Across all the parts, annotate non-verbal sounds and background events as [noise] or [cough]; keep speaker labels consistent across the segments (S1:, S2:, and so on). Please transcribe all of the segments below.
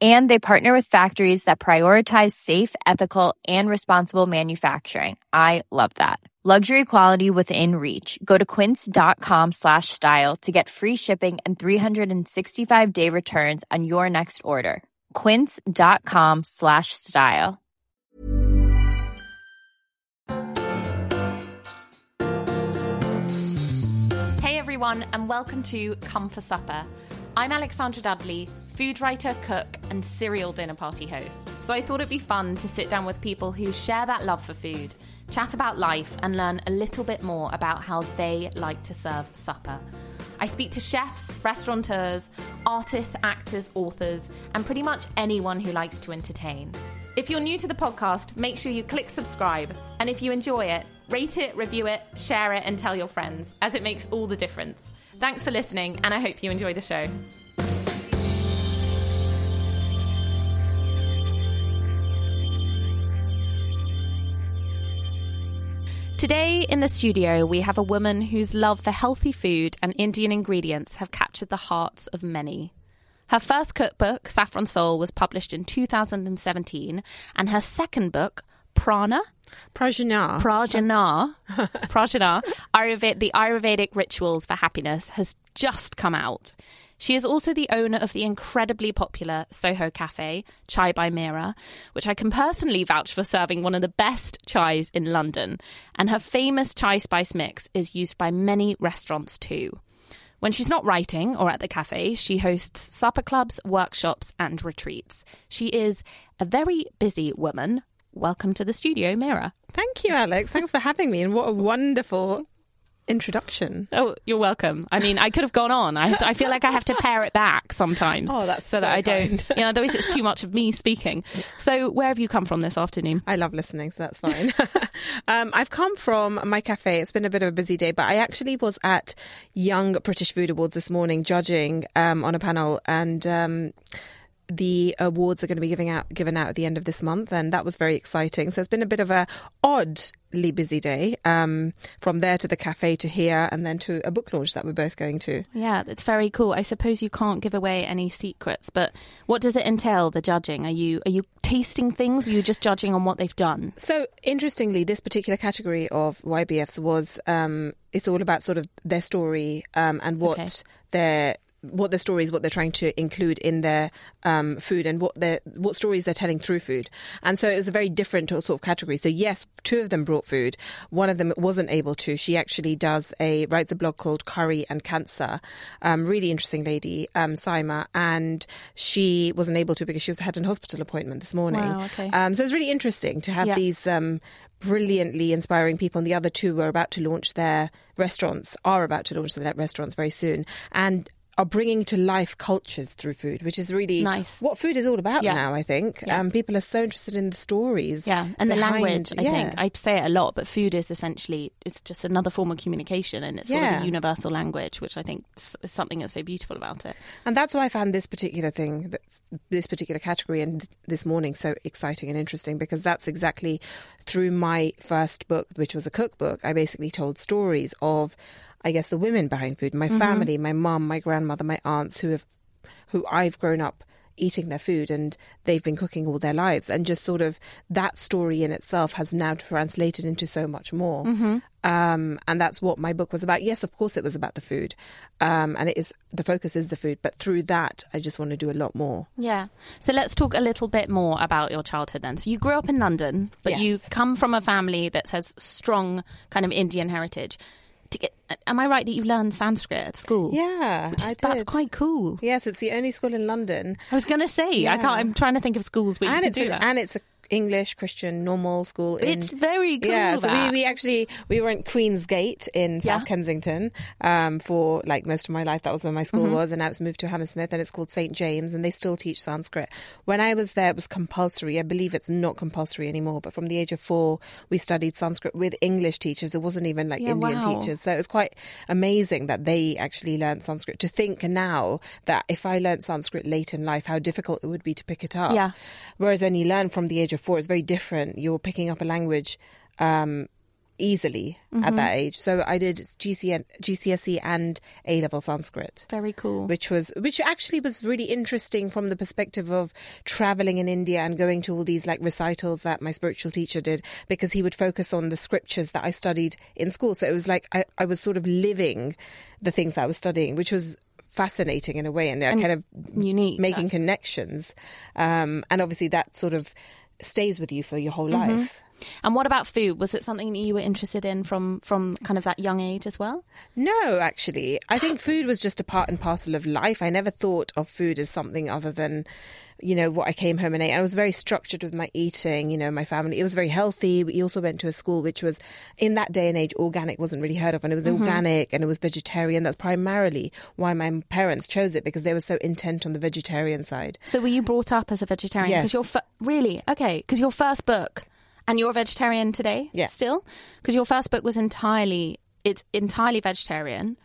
S1: And they partner with factories that prioritize safe, ethical, and responsible manufacturing. I love that. Luxury quality within reach. Go to quince.com slash style to get free shipping and 365 day returns on your next order. Quince.com slash style.
S2: Hey everyone, and welcome to Come for Supper. I'm Alexandra Dudley, food writer, cook, and serial dinner party host. So I thought it'd be fun to sit down with people who share that love for food, chat about life, and learn a little bit more about how they like to serve supper. I speak to chefs, restaurateurs, artists, actors, authors, and pretty much anyone who likes to entertain. If you're new to the podcast, make sure you click subscribe. And if you enjoy it, rate it, review it, share it, and tell your friends, as it makes all the difference. Thanks for listening, and I hope you enjoy the show. Today in the studio, we have a woman whose love for healthy food and Indian ingredients have captured the hearts of many. Her first cookbook, Saffron Soul, was published in 2017, and her second book, Prana,
S3: Prajna.
S2: Prajna, [laughs] Prajna, Ayurved, the Ayurvedic Rituals for Happiness, has just come out. She is also the owner of the incredibly popular Soho Cafe, Chai by Mira, which I can personally vouch for serving one of the best chais in London. And her famous chai spice mix is used by many restaurants too. When she's not writing or at the cafe, she hosts supper clubs, workshops, and retreats. She is a very busy woman. Welcome to the studio, Mira.
S3: Thank you, Alex. Thanks for having me. And what a wonderful introduction.
S2: Oh, you're welcome. I mean, I could have gone on. I, to, I feel like I have to pare it back sometimes.
S3: Oh, that's
S2: so,
S3: so
S2: that I don't. You know, otherwise it's too much of me speaking. So, where have you come from this afternoon?
S3: I love listening, so that's fine. [laughs] um, I've come from my cafe. It's been a bit of a busy day, but I actually was at Young British Food Awards this morning judging um, on a panel and. Um, the awards are going to be giving out given out at the end of this month, and that was very exciting. So it's been a bit of a oddly busy day. Um, from there to the cafe to here, and then to a book launch that we're both going to.
S2: Yeah, that's very cool. I suppose you can't give away any secrets, but what does it entail? The judging? Are you are you tasting things? Or are you just judging on what they've done?
S3: So interestingly, this particular category of YBFs was um, it's all about sort of their story um, and what
S2: Okay.
S3: their what their story is, what they're trying to include in their um, food, and what their what stories they're telling through food. And so it was a very different sort of category. So yes, two of them brought food. One of them wasn't able to. She actually does a writes a blog called Curry and Cancer. Um, really interesting lady, um, Saima, and she wasn't able to because she was had an hospital appointment this morning.
S2: Wow, okay.
S3: Um, so it's really interesting to have
S2: Yeah.
S3: these um, brilliantly inspiring people. And the other two were about to launch their restaurants, are about to launch their restaurants very soon, and are bringing to life cultures through food, which is really
S2: Nice.
S3: what food is all about
S2: Yeah.
S3: now. I think
S2: Yeah.
S3: um, people are so interested in the stories,
S2: Yeah, and the language. I
S3: yeah.
S2: think I say it a lot, but food is essentially it's just another form of communication, and it's sort of a universal language, which I think is is something that's so beautiful about it.
S3: And that's why I found this particular thing, that's, this particular category, and this morning so exciting and interesting because that's exactly through my first book, which was a cookbook. I basically told stories of, I guess, the women behind food, my family, my mum, my grandmother, my aunts, who have, who I've grown up eating their food and they've been cooking all their lives and just sort of that story in itself has now translated into so much more um, and that's what my book was about yes of course it was about the food um, and it is the focus is the food but through that i just want to do a lot more
S2: Yeah. So let's talk a little bit more about your childhood then. So you grew up in London, but
S3: Yes.
S2: you come from a family that has strong kind of Indian heritage. To get, uh, am I right that you learned Sanskrit at school?
S3: yeah
S2: is-
S3: i
S2: that's quite cool.
S3: yes it's the only school in london
S2: I was going to say, I can't. I'm trying to think of schools where you
S3: and
S2: can
S3: it's
S2: do that.
S3: and it's a English, Christian, normal school. In,
S2: It's very cool.
S3: yeah, so
S2: that.
S3: we, we actually we were in Queen's Gate in South
S2: Yeah.
S3: Kensington um, for like most of my life. That was where my school
S2: Mm-hmm.
S3: was, and now it's moved to Hammersmith, and it's called St James, and they still teach Sanskrit. When I was there, it was compulsory. I believe it's not compulsory anymore, but from the age of four, we studied Sanskrit with English teachers. It wasn't even like
S2: Yeah,
S3: Indian
S2: wow.
S3: teachers, so it was quite amazing that they actually learned Sanskrit. To think now that if I learned Sanskrit late in life, how difficult it would be to pick it up.
S2: Yeah.
S3: Whereas when you learn from the age of four, it's very different. You're picking up a language um, easily at
S2: Mm-hmm.
S3: that age. So I did GCN, GCSE and A level Sanskrit.
S2: very cool.
S3: Which was, which actually was really interesting from the perspective of traveling in India and going to all these like recitals that my spiritual teacher did, because he would focus on the scriptures that I studied in school. So it was like I, I was sort of living the things I was studying, which was fascinating in a way, and, I kind of
S2: unique.
S3: making connections. Um, and obviously that sort of stays with you for your whole
S2: Mm-hmm.
S3: life.
S2: And what about food? Was it something that you were interested in from from kind of that young age as well?
S3: No, actually. I think food was just a part and parcel of life. I never thought of food as something other than, you know, what I came home and ate. I was very structured with my eating, you know, my family. It was very healthy. We also went to a school which was, in that day and age, organic wasn't really heard of. And it was mm-hmm. organic and it was vegetarian. That's primarily why my parents chose it because they were so intent on the vegetarian side.
S2: So were you brought up as a vegetarian?
S3: Yes.
S2: Because your fir- really okay. Because your first book, and you're a vegetarian today,
S3: Yeah.
S2: still. Because your first book was entirely it's entirely vegetarian,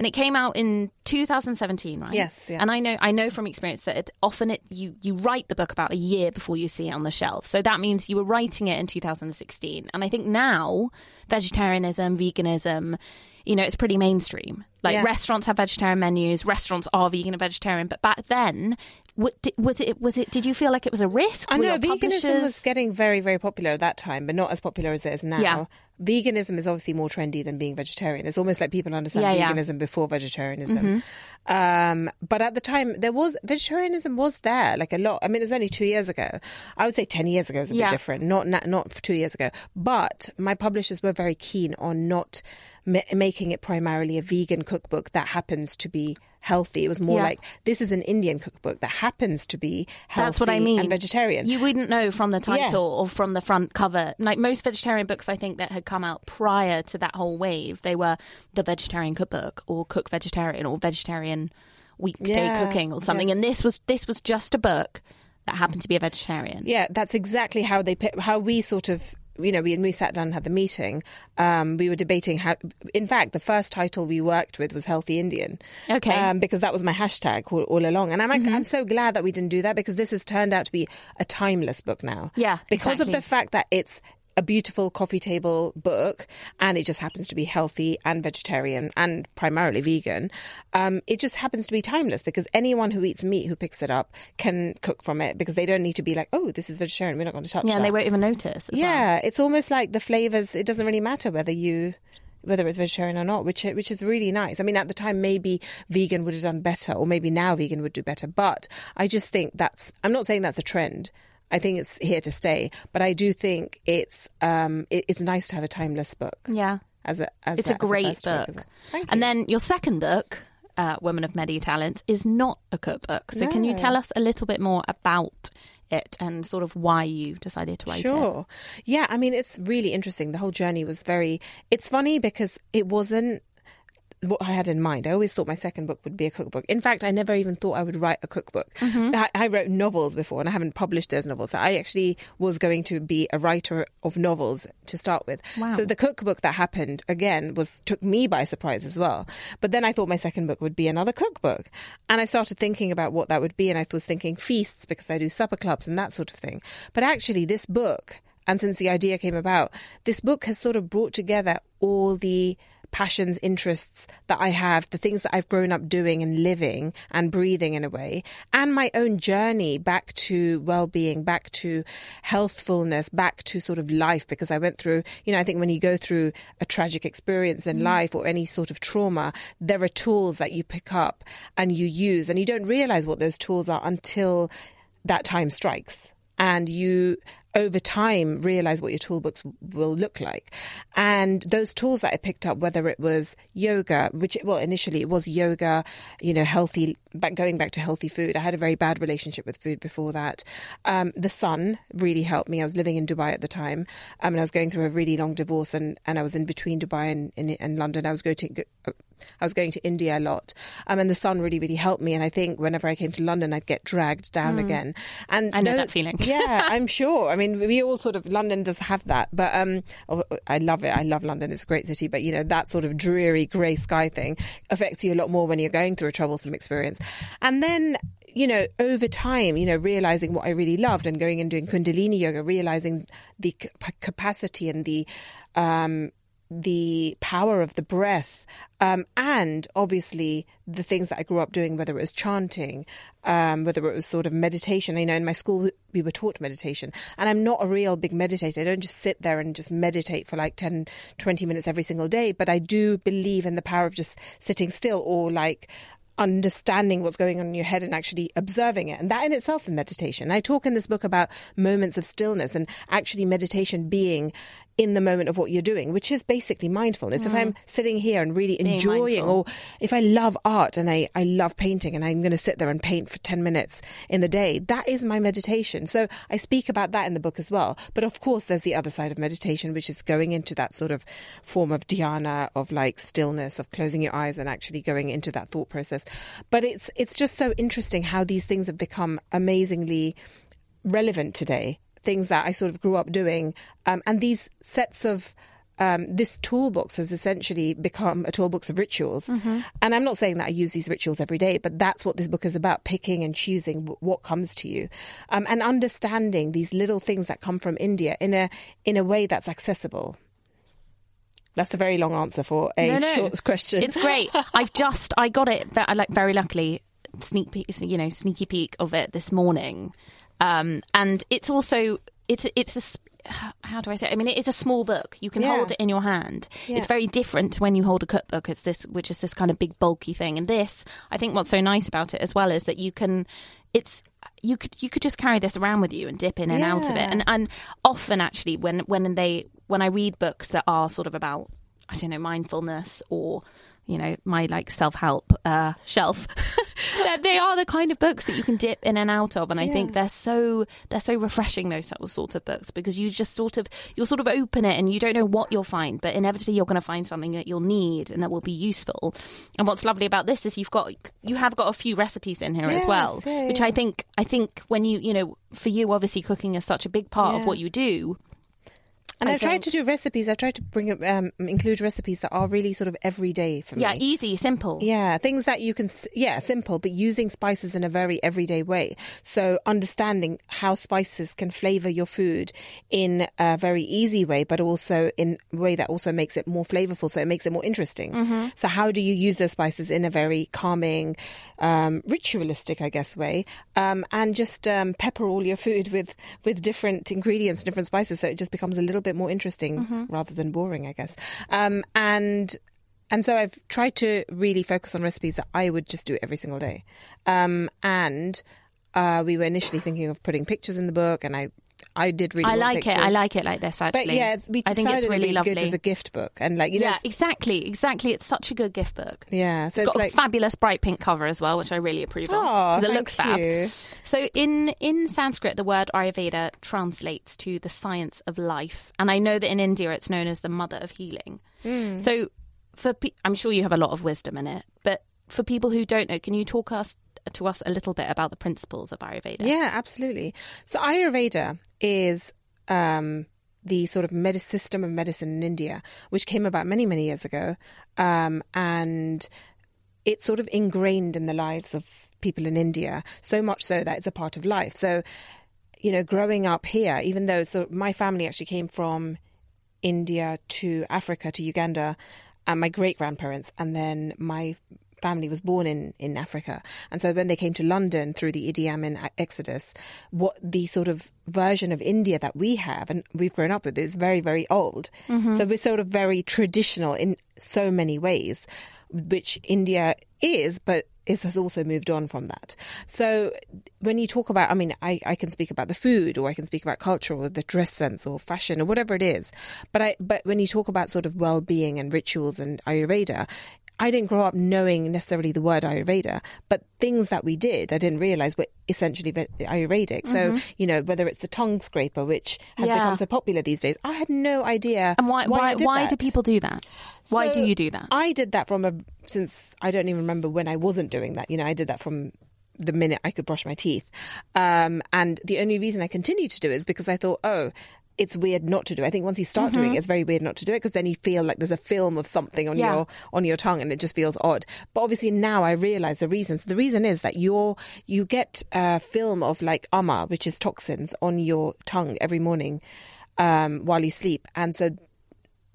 S2: and it came out in 2017, right?
S3: Yes, yeah.
S2: And I know I know from experience that it, often it you you write the book about a year before you see it on the shelf. So that means you were writing it in 2016, and I think now vegetarianism, veganism. You know, it's pretty mainstream. Like
S3: Yeah.
S2: restaurants have vegetarian menus, restaurants are vegan and vegetarian. But back then, what, was it? Was it? Did you feel like it was a risk?
S3: I
S2: Were
S3: know veganism
S2: publishers-
S3: was getting very, very popular at that time, but not as popular as it is now.
S2: Yeah.
S3: Veganism is obviously more trendy than being vegetarian. It's almost like people understand
S2: Yeah, yeah.
S3: veganism before vegetarianism. Um, but at the time, there was vegetarianism was there like a lot. I mean, it was only two years ago. I would say ten years ago was a
S2: Yeah.
S3: bit different. Not not two years ago. But my publishers were very keen on not ma- making it primarily a vegan cookbook that happens to be healthy. It was more
S2: Yeah.
S3: like this is an Indian cookbook that happens to be healthy
S2: That's what I mean.
S3: and vegetarian.
S2: You wouldn't know from the
S3: Yeah.
S2: title or from the front cover. Like most vegetarian books, I think that had come out prior to that whole wave, they were the vegetarian cookbook or cook vegetarian or vegetarian weekday
S3: Yeah,
S2: cooking or something.
S3: yes.
S2: And this was this was just a book that happened to be a vegetarian.
S3: Yeah, that's exactly how they how we sort of you know, we, when we sat down and had the meeting, um, we were debating how. In fact, the first title we worked with was Healthy Indian.
S2: Okay. Mm-hmm.
S3: Um, because that was my hashtag all, all along, and I'm like, I'm so glad that we didn't do that because this has turned out to be a timeless book now.
S2: Yeah,
S3: because
S2: exactly.
S3: of the fact that it's a beautiful coffee table book and it just happens to be healthy and vegetarian and primarily vegan um, it just happens to be timeless because anyone who eats meat who picks it up can cook from it because they don't need to be like oh this is vegetarian we're not going to touch it.
S2: Yeah,
S3: that
S2: and they won't even notice. As well.
S3: yeah it's almost like the flavors it doesn't really matter whether you whether it's vegetarian or not, which which is really nice. I mean, at the time, maybe vegan would have done better, or maybe now vegan would do better. But I just think that's. I'm not saying that's a trend. I think it's here to stay. But I do think it's um, it, it's nice to have a timeless book.
S2: Yeah.
S3: As a as
S2: It's a
S3: as
S2: great book.
S3: You.
S2: And then your second book, uh, Women of Many Talents, is not a cookbook. So can you tell us a little bit more about it and sort of why you decided to write it?
S3: Sure. Yeah, I mean, it's really interesting. The whole journey was very. It's funny because it wasn't what I had in mind. I always thought my second book would be a cookbook. In fact, I never even thought I would write a cookbook.
S2: Mm-hmm.
S3: I, I wrote novels before and I haven't published those novels. So I actually was going to be a writer of novels to start with.
S2: Wow.
S3: So the cookbook that happened again was took me by surprise as well. But then I thought my second book would be another cookbook. And I started thinking about what that would be and I was thinking feasts because I do supper clubs and that sort of thing. But actually this book and since the idea came about, this book has sort of brought together all the passions, interests that I have, the things that I've grown up doing and living and breathing in a way, and my own journey back to well being, back to healthfulness, back to sort of life. Because I went through, you know, I think when you go through a tragic experience in mm. life or any sort of trauma, there are tools that you pick up and you use, and you don't realize what those tools are until that time strikes and you over time realize what your toolbox will look like. And those tools that I picked up, whether it was yoga, which, well, initially it was yoga, you know, healthy, back, going back to healthy food. I had a very bad relationship with food before that. Um, the sun really helped me. I was living in Dubai at the time, um, and I was going through a really long divorce, and, and I was in between Dubai and, and, and London. I was going to, I was going to India a lot, um, and the sun really, really helped me. And I think whenever I came to London, I'd get dragged down mm. again. And
S2: I know no, that feeling. [laughs]
S3: yeah, I'm sure. I mean, we all sort of London does have that, but um, oh, I love it. I love London. It's a great city, but you know that sort of dreary grey sky thing affects you a lot more when you're going through a troublesome experience. And then you know, over time, you know, realizing what I really loved and going and doing Kundalini yoga, realizing the capacity and the um, the power of the breath, um, and obviously the things that I grew up doing, whether it was chanting, um, whether it was sort of meditation. You know, in my school we were taught meditation, and I'm not a real big meditator. I don't just sit there and just meditate for like 10, 20 minutes every single day, but I do believe in the power of just sitting still or like understanding what's going on in your head and actually observing it. And that in itself is meditation. I talk in this book about moments of stillness and actually meditation being in the moment of what you're doing, which is basically mindfulness. Mm. If I'm sitting here and really Being enjoying, mindful. or if I love art and I, I love painting and I'm going to sit there and paint for 10 minutes in the day, that is my meditation. So I speak about that in the book as well. But of course, there's the other side of meditation, which is going into that sort of form of dhyana, of like stillness, of closing your eyes and actually going into that thought process. But it's, it's just so interesting how these things have become amazingly relevant today things that I sort of grew up doing. Um, and these sets of um, this toolbox has essentially become a toolbox of rituals. Mm-hmm. And I'm not saying that I use these rituals every day, but that's what this book is about picking and choosing what comes to you um, and understanding these little things that come from India in a, in a way that's accessible. That's a very long answer for a no, no. short [laughs] question.
S2: It's great. I've just I got it. but I Like very luckily, sneak peek, you know, sneaky peek of it this morning. Um, and it's also it's it's a how do I say? It? I mean, it is a small book. You can yeah. hold it in your hand. Yeah. It's very different when you hold a cookbook. It's this, which is this kind of big bulky thing. And this, I think, what's so nice about it as well is that you can. It's you could you could just carry this around with you and dip in and yeah. out of it. And and often actually when when they when I read books that are sort of about I don't know mindfulness or you know my like self-help uh, shelf. [laughs] They are the kind of books that you can dip in and out of and i yeah. think they're so they're so refreshing those sorts of books because you just sort of you'll sort of open it and you don't know what you'll find but inevitably you're going to find something that you'll need and that will be useful. And what's lovely about this is you've got you have got a few recipes in here yes, as well yeah, which i think i think when you you know for you obviously cooking is such a big part of what you do
S3: and I have tried to do recipes. I've tried to bring up, um, include recipes that are really sort of everyday for
S2: me. Yeah, easy, simple.
S3: Yeah, things that you can, yeah, simple, but using spices in a very everyday way. So understanding how spices can flavor your food in a very easy way, but also in a way that also makes it more flavorful. So it makes it more interesting. Mm-hmm. So how do you use those spices in a very calming, um, ritualistic, I guess, way, um, and just um, pepper all your food with with different ingredients, different spices, so it just becomes a little bit more interesting mm-hmm. rather than boring, I guess. Um, and and so I've tried to really focus on recipes that I would just do every single day. Um, and uh, we were initially thinking of putting pictures in the book, and I I did really. I
S2: like
S3: pictures.
S2: it. I like it like this actually.
S3: But yeah, we I think it's really lovely. good as a gift book, and like you know,
S2: yeah, exactly, exactly. It's such a good gift book.
S3: Yeah,
S2: so it's, it's got like... a fabulous bright pink cover as well, which I really approve of because it looks
S3: you.
S2: fab. So in in Sanskrit, the word Ayurveda translates to the science of life, and I know that in India it's known as the mother of healing. Mm. So for pe- I'm sure you have a lot of wisdom in it, but for people who don't know, can you talk us to us a little bit about the principles of Ayurveda?
S3: Yeah, absolutely. So Ayurveda is um, the sort of med- system of medicine in India, which came about many, many years ago, um, and it's sort of ingrained in the lives of people in India, so much so that it's a part of life. So, you know, growing up here, even though so my family actually came from India to Africa to Uganda, and my great grandparents, and then my family was born in, in Africa. And so when they came to London through the Idi Amin exodus, what the sort of version of India that we have and we've grown up with is very, very old. Mm-hmm. So we're sort of very traditional in so many ways, which India is, but is has also moved on from that. So when you talk about, I mean, I, I can speak about the food, or I can speak about culture, or the dress sense, or fashion, or whatever it is. But I, but when you talk about sort of well being and rituals and Ayurveda, I didn't grow up knowing necessarily the word Ayurveda, but things that we did, I didn't realize were essentially Ayurvedic. So, you know, whether it's the tongue scraper, which has
S2: Yeah.
S3: become so popular these days, I had no idea.
S2: And why why
S3: did
S2: why
S3: that.
S2: do people do that? Why do you do that?
S3: I did that from a since I don't even remember when I wasn't doing that. You know, I did that from the minute I could brush my teeth. Um, and the only reason I continued to do it is because I thought, oh, it's weird not to do. it. I think once you start doing
S2: Mm-hmm.
S3: it, it's very weird not to do it because then you feel like there's a film of something on
S2: Yeah.
S3: your on your tongue, and it just feels odd. But obviously now I realize the reason. So the reason is that you're you get a film of like ama, which is toxins, on your tongue every morning um, while you sleep, and so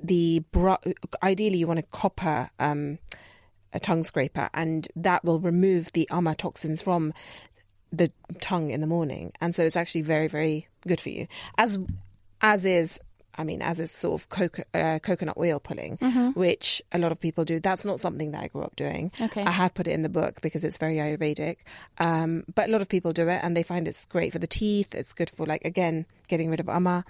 S3: the bro- ideally you want a copper um, a tongue scraper, and that will remove the ama toxins from the tongue in the morning, and so it's actually very very good for you. As as is. I mean, as is sort of coco- uh, coconut oil pulling, which a lot of people do. That's not something that I grew up doing.
S2: Okay.
S3: I have put it in the book because it's very Ayurvedic. Um, but a lot of people do it and they find it's great for the teeth. It's good for, like, again, getting rid of ama.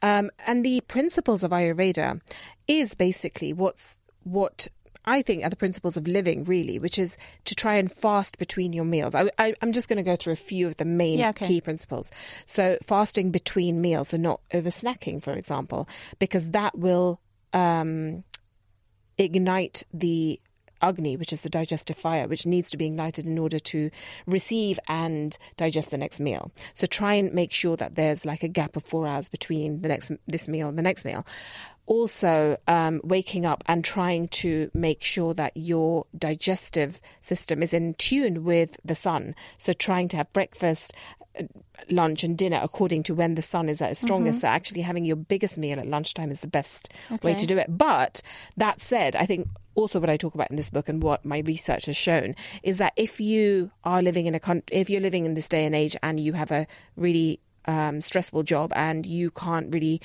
S3: Um, and the principles of Ayurveda is basically what's what I think are the principles of living, really, which is to try and fast between your meals. I, I, I'm just going to go through a few of the main
S2: Yeah, okay.
S3: key principles. So, fasting between meals, so not over snacking, for example, because that will um, ignite the agni, which is the digestive fire, which needs to be ignited in order to receive and digest the next meal. So try and make sure that there's like a gap of four hours between the next this meal and the next meal. Also, um, waking up and trying to make sure that your digestive system is in tune with the sun. So trying to have breakfast, uh, lunch, and dinner according to when the sun is at its strongest. So actually having your biggest meal at lunchtime is the best way to do it. But that said, I think also what I talk about in this book and what my research has shown is that if you are living in a country, if you're living in this day and age and you have a really um, stressful job and you can't really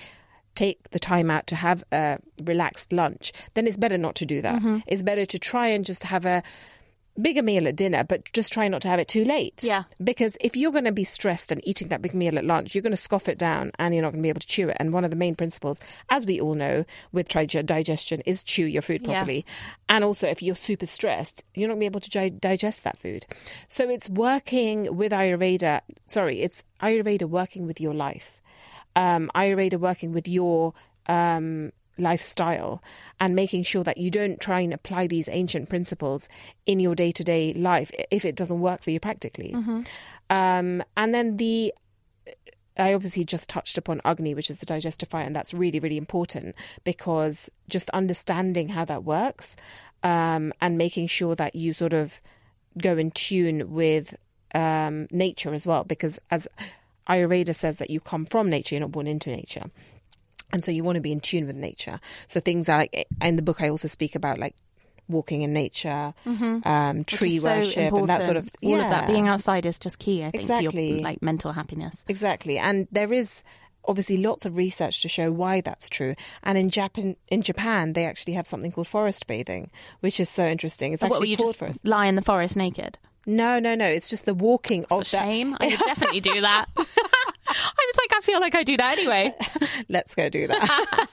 S3: take the time out to have a relaxed lunch, then it's better not to do that. Mm-hmm. It's better to try and just have a bigger meal at dinner, but just try not to have it too late.
S2: Yeah.
S3: Because if you're going to be stressed and eating that big meal at lunch, you're going to scoff it down and you're not going to be able to chew it. And one of the main principles, as we all know, with tri- digestion is chew your food
S2: Yeah.
S3: properly. And also, if you're super stressed, you're not going to be able to gi- digest that food. So it's working with Ayurveda. Sorry, it's Ayurveda working with your life. Um, Ayurveda working with your um, lifestyle and making sure that you don't try and apply these ancient principles in your day to day life if it doesn't work for you practically. Um, and then the I obviously just touched upon Agni, which is the digestive fire, and that's really, really important because just understanding how that works um, and making sure that you sort of go in tune with um, nature as well, because as Ayurveda says that you come from nature, you're not born into nature. And so you want to be in tune with nature. So things are like in the book, I also speak about like walking in nature, um, tree
S2: so
S3: worship, and that sort of
S2: important. all of that being outside is just key. I think for your like mental happiness.
S3: Exactly. And there is obviously lots of research to show why that's true. And in Japan, in Japan, they actually have something called forest bathing, which is so interesting. It's
S2: So what you
S3: called
S2: just
S3: forest.
S2: lie in the forest naked?
S3: No, no, no. It's just the walking of
S2: a
S3: that.
S2: shame. I would [laughs] definitely do that. I was like, I feel like I do that anyway. [laughs] [laughs]
S3: Let's go do that.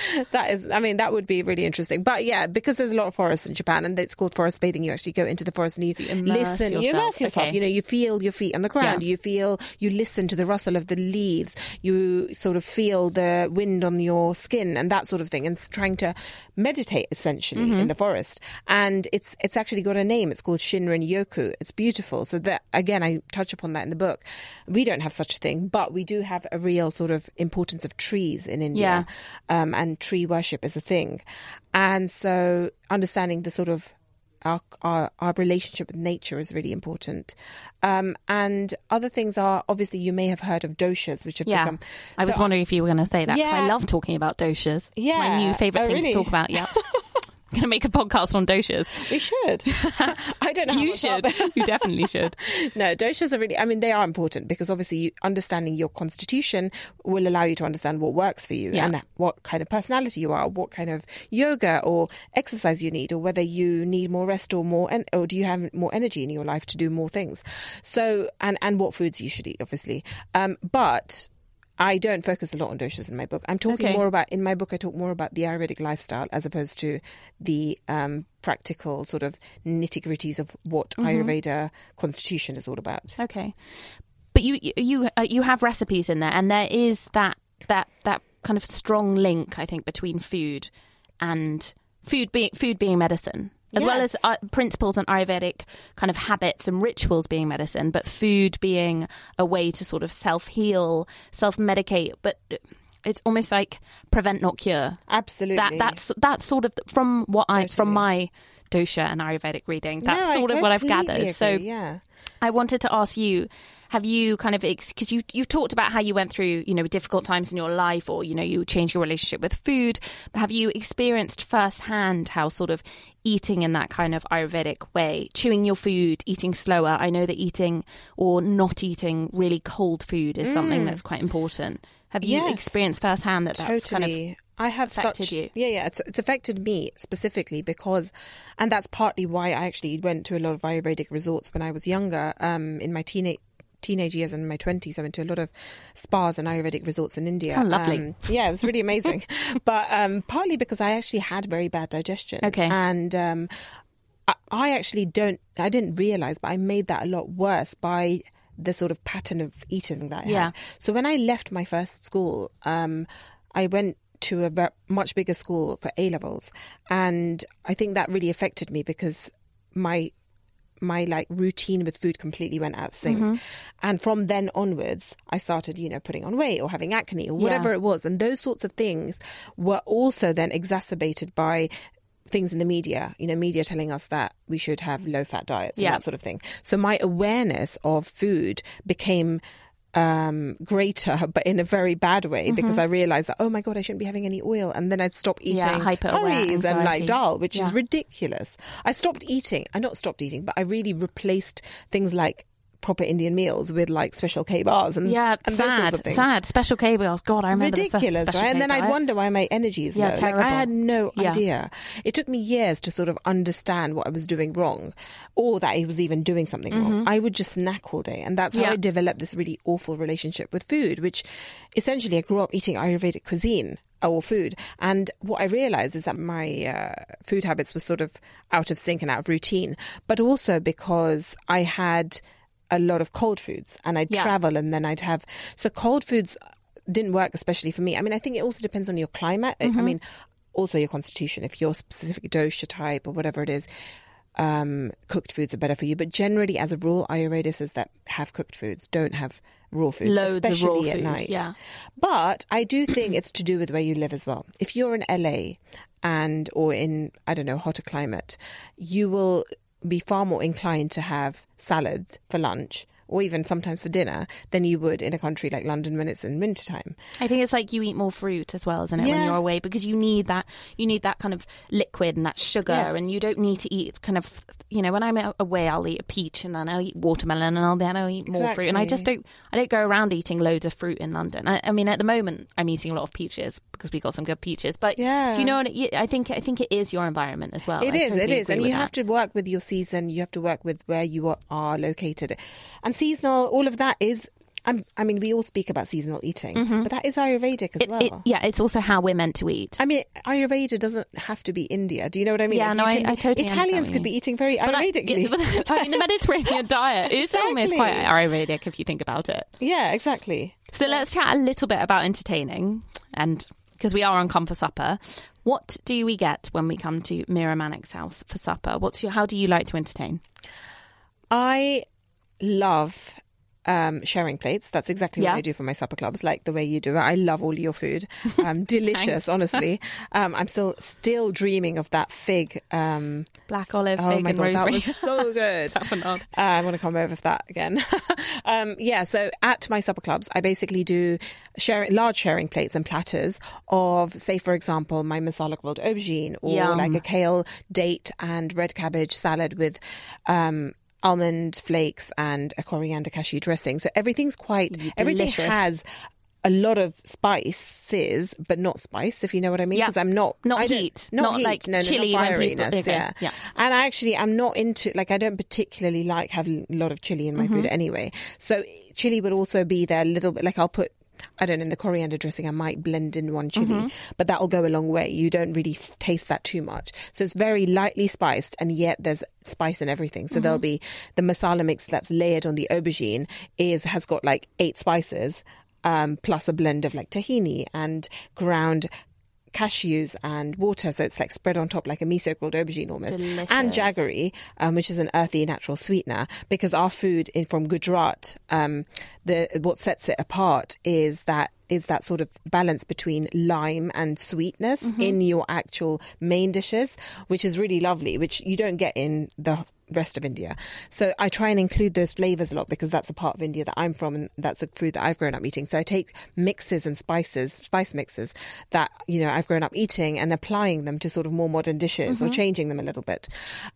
S3: [laughs] that is, I mean, that would be really interesting. But yeah, because there's a lot of forests in Japan and it's called forest bathing, you actually go into the forest and you,
S2: you immerse
S3: listen, you immerse yourself.
S2: Okay.
S3: You know, you feel your feet on the ground.
S2: Yeah.
S3: You feel, you listen to the rustle of the leaves. You sort of feel the wind on your skin and that sort of thing and trying to meditate essentially
S2: Mm-hmm.
S3: in the forest. And it's, it's actually got a name. It's called Shinrin Yoku. It's beautiful. So that, again, I touch upon that in the book. We don't have such a thing, but we do have a real sort of importance of trees in India. Um, and tree worship is a thing. And so understanding the sort of our, our our relationship with nature is really important. Um, and other things are obviously you may have heard of doshas, which have
S2: Yeah.
S3: become.
S2: I was
S3: so
S2: wondering if you were going to say that because I love talking about doshas. It's my new favourite
S3: Oh,
S2: thing
S3: really?
S2: to talk about. Yeah. [laughs] going to make a podcast on doshas.
S3: We should. [laughs] I don't know.
S2: you should. you definitely should. [laughs]
S3: no, doshas are really. I mean, they are important because obviously, you, understanding your constitution will allow you to understand what works for you
S2: Yeah.
S3: and what kind of personality you are, what kind of yoga or exercise you need, or whether you need more rest or more, en- or do you have more energy in your life to do more things. So, and and what foods you should eat, obviously. Um, but. I don't focus a lot on doshas in my book. I'm talking
S2: Okay.
S3: more about in my book. I talk more about the Ayurvedic lifestyle as opposed to the um, practical sort of nitty gritties of what
S2: Mm-hmm.
S3: Ayurveda constitution is all about.
S2: Okay, but you you you, uh, you have recipes in there, and there is that that that kind of strong link, I think, between food and food being food being medicine. As well as uh, principles and Ayurvedic kind of habits and rituals being medicine, but food being a way to sort of self heal, self medicate. But it's almost like prevent, not cure.
S3: Absolutely.
S2: That that's that's sort of from what I from my dosha and Ayurvedic reading. That's
S3: No,
S2: sort of what I've gathered. So
S3: yeah.
S2: I wanted to ask you: Have you kind of because you you've talked about how you went through you know difficult times in your life, or you know you changed your relationship with food? But have you experienced firsthand how sort of eating in that kind of Ayurvedic way, chewing your food, eating slower? I know that eating or not eating really cold food is something that's quite important. Have you
S3: Mm. Yes.
S2: experienced firsthand that that's
S3: totally.
S2: kind of
S3: I have
S2: affected
S3: such,
S2: you?
S3: Yeah, yeah. It's it's affected me specifically because, and that's partly why I actually went to a lot of Ayurvedic resorts when I was younger. Um, in my teenage teenage years and my twenties, I went to a lot of spas and Ayurvedic resorts in India.
S2: Oh, lovely.
S3: Um, yeah, it was really amazing. [laughs] but um, partly because I actually had very bad digestion.
S2: Okay.
S3: and um, I, I actually don't. I didn't realize, but I made that a lot worse by the sort of pattern of eating that I
S2: Yeah.
S3: had. So when I left my first school, um, I went to a ver- much bigger school for A levels, and I think that really affected me because my my like routine with food completely went out of sync.
S2: Mm-hmm.
S3: And from then onwards, I started, you know, putting on weight or having acne or whatever
S2: Yeah.
S3: it was. And those sorts of things were also then exacerbated by things in the media, you know, media telling us that we should have low fat diets and
S2: Yeah.
S3: that sort of thing. So my awareness of food became um greater but in a very bad way because
S2: Mm-hmm.
S3: I realized that oh my god I shouldn't be having any oil and then I'd stop eating
S2: Yeah,
S3: curries and like dal which
S2: Yeah.
S3: is ridiculous. I stopped eating. I not stopped eating, but I really replaced things like proper Indian meals with like special K bars and
S2: yeah
S3: and
S2: sad sad special K bars. God, I remember
S3: Ridiculous, right? And
S2: K
S3: then I'd wonder why my energy is
S2: Yeah,
S3: low. Like
S2: terrible.
S3: I had no
S2: Yeah.
S3: idea. It took me years to sort of understand what I was doing wrong, or that I was even doing something wrong. I would just snack all day, and that's how
S2: Mm-hmm. Yeah.
S3: I developed this really awful relationship with food. Which, essentially, I grew up eating Ayurvedic cuisine or food, and what I realized is that my uh, food habits were sort of out of sync and out of routine, but also because I had a lot of cold foods, and I'd
S2: Yeah.
S3: travel, and then I'd have so cold foods didn't work especially for me. I mean, I think it also depends on your climate. I-
S2: Mm-hmm.
S3: I mean, also your constitution. If you're specific dosha type or whatever it is, um, cooked foods are better for you. But generally, as a rule, Ayurveda says that have cooked foods, don't have raw foods,
S2: Loads of raw
S3: especially at
S2: food,
S3: night.
S2: yeah.
S3: But I do think it's to do with where you live as well. If you're in LA and or in I don't know hotter climate, you will be far more inclined to have salad for lunch or even sometimes for dinner than you would in a country like London when it's in wintertime.
S2: I think it's like you eat more fruit as well, isn't it, when you're away because you need that you need that kind of liquid and that sugar,
S3: Yes.
S2: and you don't need to eat kind of you know when I'm away I'll eat a peach and then I'll eat watermelon and I'll then I'll eat more fruit, and I just don't I don't go around eating loads of fruit in London. I, I mean at the moment I'm eating a lot of peaches because we got some good peaches, but
S3: Yeah.
S2: do you know what it, I think? I think it is your environment as well.
S3: It
S2: I
S3: is,
S2: totally
S3: it is, and you have to work with your season. You have to work with where you are, are located, and seasonal. All of that is. I'm, I mean, we all speak about seasonal eating, mm-hmm. but that is Ayurvedic as
S2: It-
S3: well.
S2: it- yeah, it's also how we're meant to eat.
S3: I mean, Ayurveda doesn't have to be India. Do you know what I mean?
S2: Yeah,
S3: Like,
S2: no,
S3: you
S2: I- I totally
S3: Italians could be eating very
S2: But I,
S3: Ayurvedically.
S2: yeah, [laughs] but, I mean, the Mediterranean diet is [laughs] almost quite Ayurvedic if you think about it.
S3: yeah, exactly.
S2: So let's chat a little bit about entertaining, and because we are on Come for Supper, what do we get when we come to Mira Manek's house for supper? What's your? How do you like to entertain?
S3: I love um, sharing plates. That's exactly
S2: Yeah.
S3: what I do for my supper clubs, like the way you do it. I love all your food. Um, [laughs] delicious, honestly. [laughs] Um, I'm still still dreaming of that fig. Um,
S2: Black olive,
S3: oh
S2: fig,
S3: my
S2: and
S3: god,
S2: rosemary.
S3: that was so [laughs] good.
S2: Tough and odd.
S3: Uh, I want to come over for that again. um, yeah, so at my supper clubs, I basically do sharing, large sharing plates and platters of, say, for example, my masala grilled aubergine or
S2: Yum.
S3: like a kale, date, and red cabbage salad with. Um, Almond flakes and a coriander cashew dressing. So everything's quite,
S2: Delicious.
S3: everything has a lot of spices, but not spice, if you know what I mean.
S2: Yeah.
S3: Because I'm not,
S2: Not
S3: I
S2: heat.
S3: not,
S2: Not
S3: heat,
S2: like
S3: no, no,
S2: chili
S3: not
S2: when people-
S3: yeah.
S2: yeah.
S3: And I actually, I'm not into like I don't particularly like having a lot of chili in my food
S2: Mm-hmm.
S3: anyway. So chili would also be there a little bit. Like I'll put. I don't know, in the coriander dressing, I might blend in one chili,
S2: Mm-hmm.
S3: but that'll go a long way. You don't really f- taste that too much. So it's very lightly spiced, and yet there's spice in everything. So there'll
S2: Mm-hmm.
S3: be the masala mix that's layered on the aubergine is has got like eight spices, um, plus a blend of like tahini and ground cashews and water, so it's like spread on top like a miso grilled aubergine almost, and jaggery, um, which is an earthy natural sweetener. Because our food in from Gujarat, um, the what sets it apart is that is that sort of balance between lime and sweetness in your actual main dishes, which is really lovely, which you don't get in the rest of India. So I try and include those flavors a lot because that's a part of India that I'm from and that's a food that I've grown up eating. So I take mixes and spices, spice mixes that, you know, I've grown up eating and applying them to sort of more modern dishes or changing them a little bit.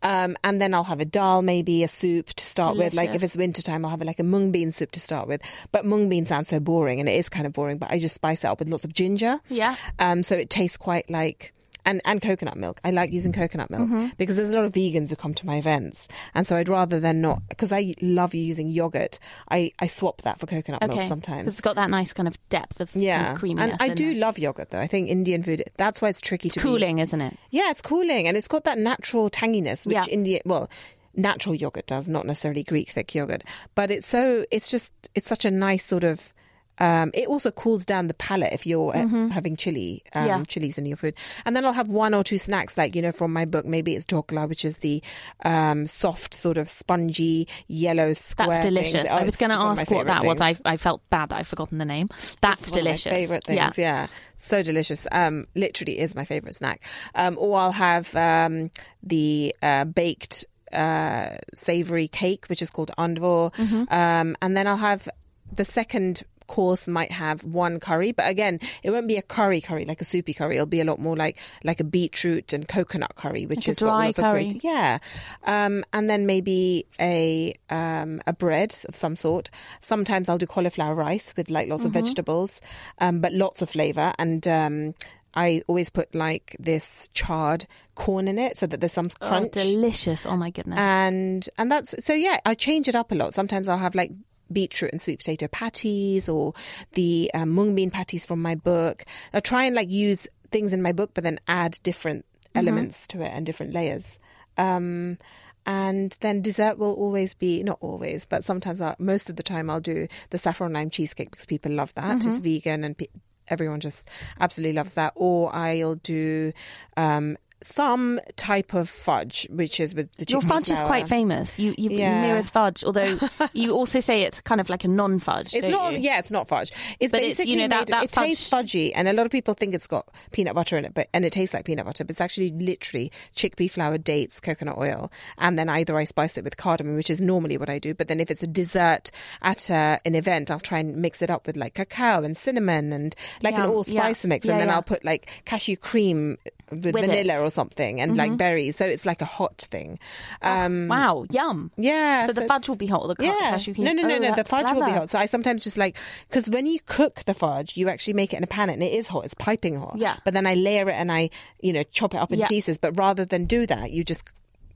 S3: Um, and then I'll have a dal, maybe a soup to start with. Like if
S2: Delicious.
S3: it's wintertime, I'll have like a mung bean soup to start with. But mung bean sounds so boring and it is kind of boring, but I just spice it up with lots of ginger.
S2: Yeah.
S3: Um, so it tastes quite like. And, and coconut milk. I like using coconut milk
S2: Mm-hmm.
S3: because there's a lot of vegans who come to my events. And so I'd rather than not, because I love using yogurt, I, I swap that for coconut milk sometimes.
S2: It's got that nice kind of depth of,
S3: Yeah.
S2: of creaminess.
S3: and I do
S2: it.
S3: love yogurt though. I think Indian food, that's why it's tricky to
S2: It's
S3: be-
S2: cooling, isn't it?
S3: yeah, it's cooling and it's got that natural tanginess, which
S2: Yeah.
S3: India, well, natural yogurt does, not necessarily Greek thick yogurt. But it's so, it's just, it's such a nice sort of, um, it also cools down the palate if you're uh, having chili, um,
S2: Yeah.
S3: chilies in your food. And then I'll have one or two snacks, like, you know, from my book, maybe it's dhokla, which is the um, soft, sort of spongy, yellow square.
S2: That's delicious.
S3: Oh,
S2: I was going to
S3: it's one of my
S2: ask what that
S3: favourite
S2: was. I. I felt bad that I've forgotten the name. That's
S3: It's one of
S2: delicious.
S3: my favorite things.
S2: Yeah.
S3: Yeah. so delicious. Um, literally is my favorite snack. Um, or I'll have um, the uh, baked uh, savory cake, which is called handvo,
S2: Mm-hmm.
S3: um, and then I'll have the second course might have one curry but again it won't be a curry curry like a soupy curry it'll be a lot more like like a beetroot and coconut curry which
S2: Like
S3: is
S2: dry curry.
S3: great yeah um and then maybe a um a bread of some sort sometimes i'll do cauliflower rice with like lots
S2: Mm-hmm.
S3: of vegetables um but lots of flavor and um I always put like this charred corn in it so that there's some
S2: Oh,
S3: crunch
S2: delicious. Oh, my goodness.
S3: and and that's so yeah i change it up a lot sometimes i'll have like beetroot and sweet potato patties or the um, mung bean patties from my book. I try and like use things in my book but then add different elements to it and different layers. Um and then dessert will always be not always but sometimes I, most of the time i'll do the saffron lime cheesecake because people love that. It's vegan and pe- everyone just absolutely loves that. Or i'll do um some type of fudge, which is with the
S2: Your fudge is quite famous. You you
S3: Yeah.
S2: Mira's fudge, although [laughs] you also say it's kind of like a non-fudge.
S3: It's not.
S2: you?
S3: Yeah, it's not fudge. It's
S2: But it's,
S3: basically
S2: you know, that- that
S3: it tastes
S2: fudge-
S3: fudgy, and a lot of people think it's got peanut butter in it, but and it tastes like peanut butter, but it's actually literally chickpea flour, dates, coconut oil, and then either I spice it with cardamom, which is normally what I do. But then if it's a dessert at uh, an event, I'll try and mix it up with like cacao and cinnamon and like an all spice
S2: Yeah.
S3: mix,
S2: Yeah,
S3: and then
S2: yeah.
S3: I'll put like cashew cream with,
S2: With
S3: vanilla
S2: it. Mm-hmm.
S3: or something, and like berries, so it's like a hot thing. Um,
S2: Wow, yum.
S3: yeah,
S2: So the fudge will be hot or the
S3: yeah.
S2: cashew cream?
S3: No, no, no,
S2: Oh,
S3: no. The fudge will be hot. So I sometimes just like because when you cook the fudge, you actually make it in a pan and it is hot. It's piping hot.
S2: Yeah.
S3: But then I layer it and I, you know, chop it up in
S2: Yeah.
S3: pieces. But rather than do that, you just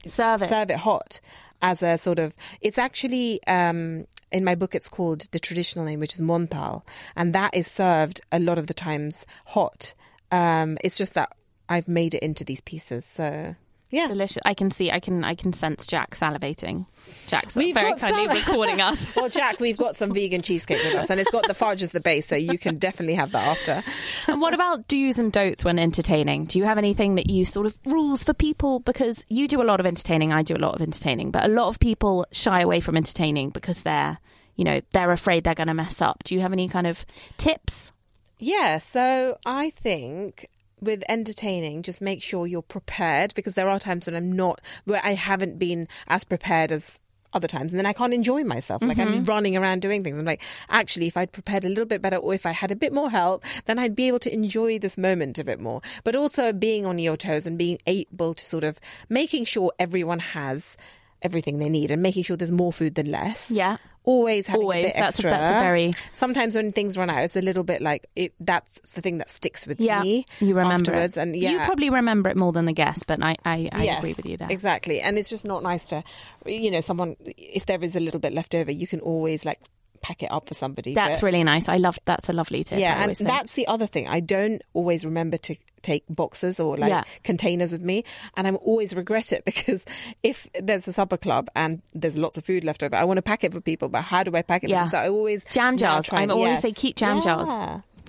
S2: Serve it.
S3: serve it hot as a sort of. It's actually. um in my book, it's called the traditional name, which is mohanthal, and that is served a lot of the times hot. Um, it's just that I've made it into these pieces, so yeah.
S2: Delicious. I can see. I can. I can sense Jack salivating. Jack's
S3: We've
S2: very kindly
S3: some-
S2: recording us. [laughs]
S3: Well, Jack, we've got some vegan cheesecake with us, and it's got the fudge as the base, so you can definitely have that after. [laughs]
S2: and what about do's and don'ts when entertaining? Do you have anything that you sort of rules for people? Because you do a lot of entertaining, I do a lot of entertaining, but a lot of people shy away from entertaining because they're, you know, they're afraid they're going to mess up. Do you have any kind of tips?
S3: Yeah, so I think with entertaining, just make sure you're prepared because there are times when I'm not, where I haven't been as prepared as other times and then I can't enjoy myself. Like I'm mm-hmm. running around doing things. I'm like, actually, if I'd prepared a little bit better or if I had a bit more help, then I'd be able to enjoy this moment a bit more. But also being on your toes and being able to sort of making sure everyone has everything they need and making sure there's more food than less.
S2: Yeah.
S3: Always having
S2: Always.
S3: a bit
S2: That's a-
S3: extra.
S2: that's a very-
S3: Sometimes when things run out, it's a little bit like it, that's the thing that sticks with
S2: Yeah,
S3: me.
S2: you remember
S3: afterwards.
S2: it.
S3: And yeah,
S2: You probably remember it more than the guest, but I, I, I
S3: yes,
S2: agree with you there.
S3: Exactly. And it's just not nice to, you know, someone, if there is a little bit left over, you can always like pack it up for somebody.
S2: That's
S3: But-
S2: really nice. I love that's a lovely tip.
S3: Yeah, and that's the other thing. I don't always remember to take boxes or like
S2: Yeah.
S3: containers with me, and I'm always regret it [laughs] because if there's a supper club and there's lots of food left over, I want to pack it for people, but how do I pack it?
S2: Yeah.
S3: So I always
S2: Jam jars.
S3: try
S2: I
S3: and-
S2: always
S3: yes.
S2: say keep jam jars.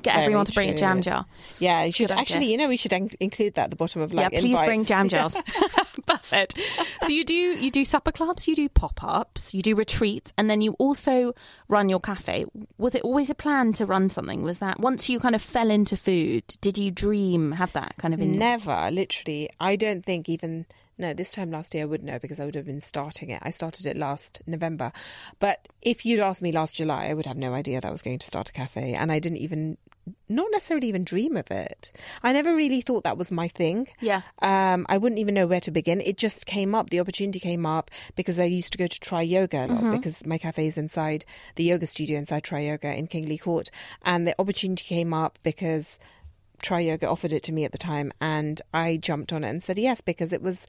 S2: Get
S3: Very
S2: everyone to bring a jam jar.
S3: Yeah, you should
S2: Good idea.
S3: actually. You know, we should in- include that at the bottom of like
S2: yeah, please bring jam jars. [laughs] Perfect. So you do you do supper clubs, you do pop ups, you do retreats, and then you also run your cafe. Was it always a plan to run something? Was that once you kind of fell into food? Did you dream have that kind of in? your-
S3: Never, literally. I don't think even. No, this time last year I wouldn't know because I would have been starting it. I started it last November. But if you'd asked me last July, I would have no idea that I was going to start a cafe. And I didn't even, not necessarily even dream of it. I never really thought that was my thing.
S2: Yeah.
S3: Um, I wouldn't even know where to begin. It just came up. The opportunity came up because I used to go to Triyoga a lot
S2: Mm-hmm.
S3: because my cafe is inside the yoga studio inside Triyoga in Kingly Court. And the opportunity came up because Triyoga offered it to me at the time, and I jumped on it and said yes because it was